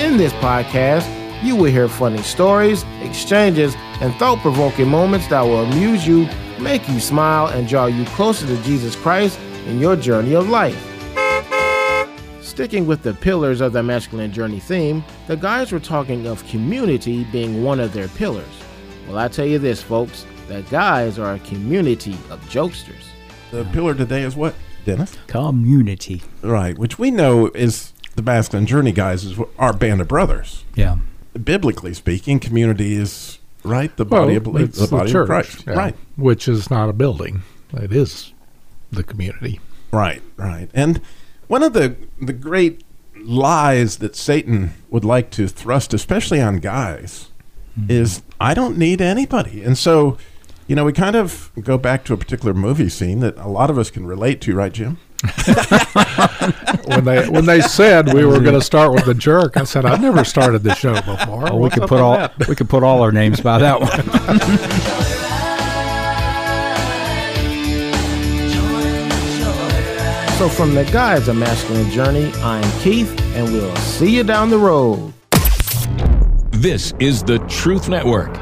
In this podcast, you will hear funny stories, exchanges, and thought provoking moments that will amuse you, make you smile, and draw you closer to Jesus Christ in your journey of life. Sticking with the pillars of the masculine journey theme, the guys were talking of community being one of their pillars. Well, I tell you this, folks, the guys are a community of jokesters. The pillar today is what, Dennis? Community. Right, which we know is the masculine journey guys is our band of brothers. Yeah. Biblically speaking, community is right the body of belief, the body church, of Christ. yeah, Right, Which is not a building. It is the community. right, right. And one of the the great lies that Satan would like to thrust, especially on guys, mm-hmm. is I don't need anybody. And so, you know, we kind of go back to a particular movie scene that a lot of us can relate to, right, Jim? When they when they said we were going to start with the jerk, I said I've never started the show before. Oh, we What's could put all that? we could put all our names by that one. So, from the guys of Masculine Journey, I'm Keith, and we'll see you down the road. This is the Truth Network.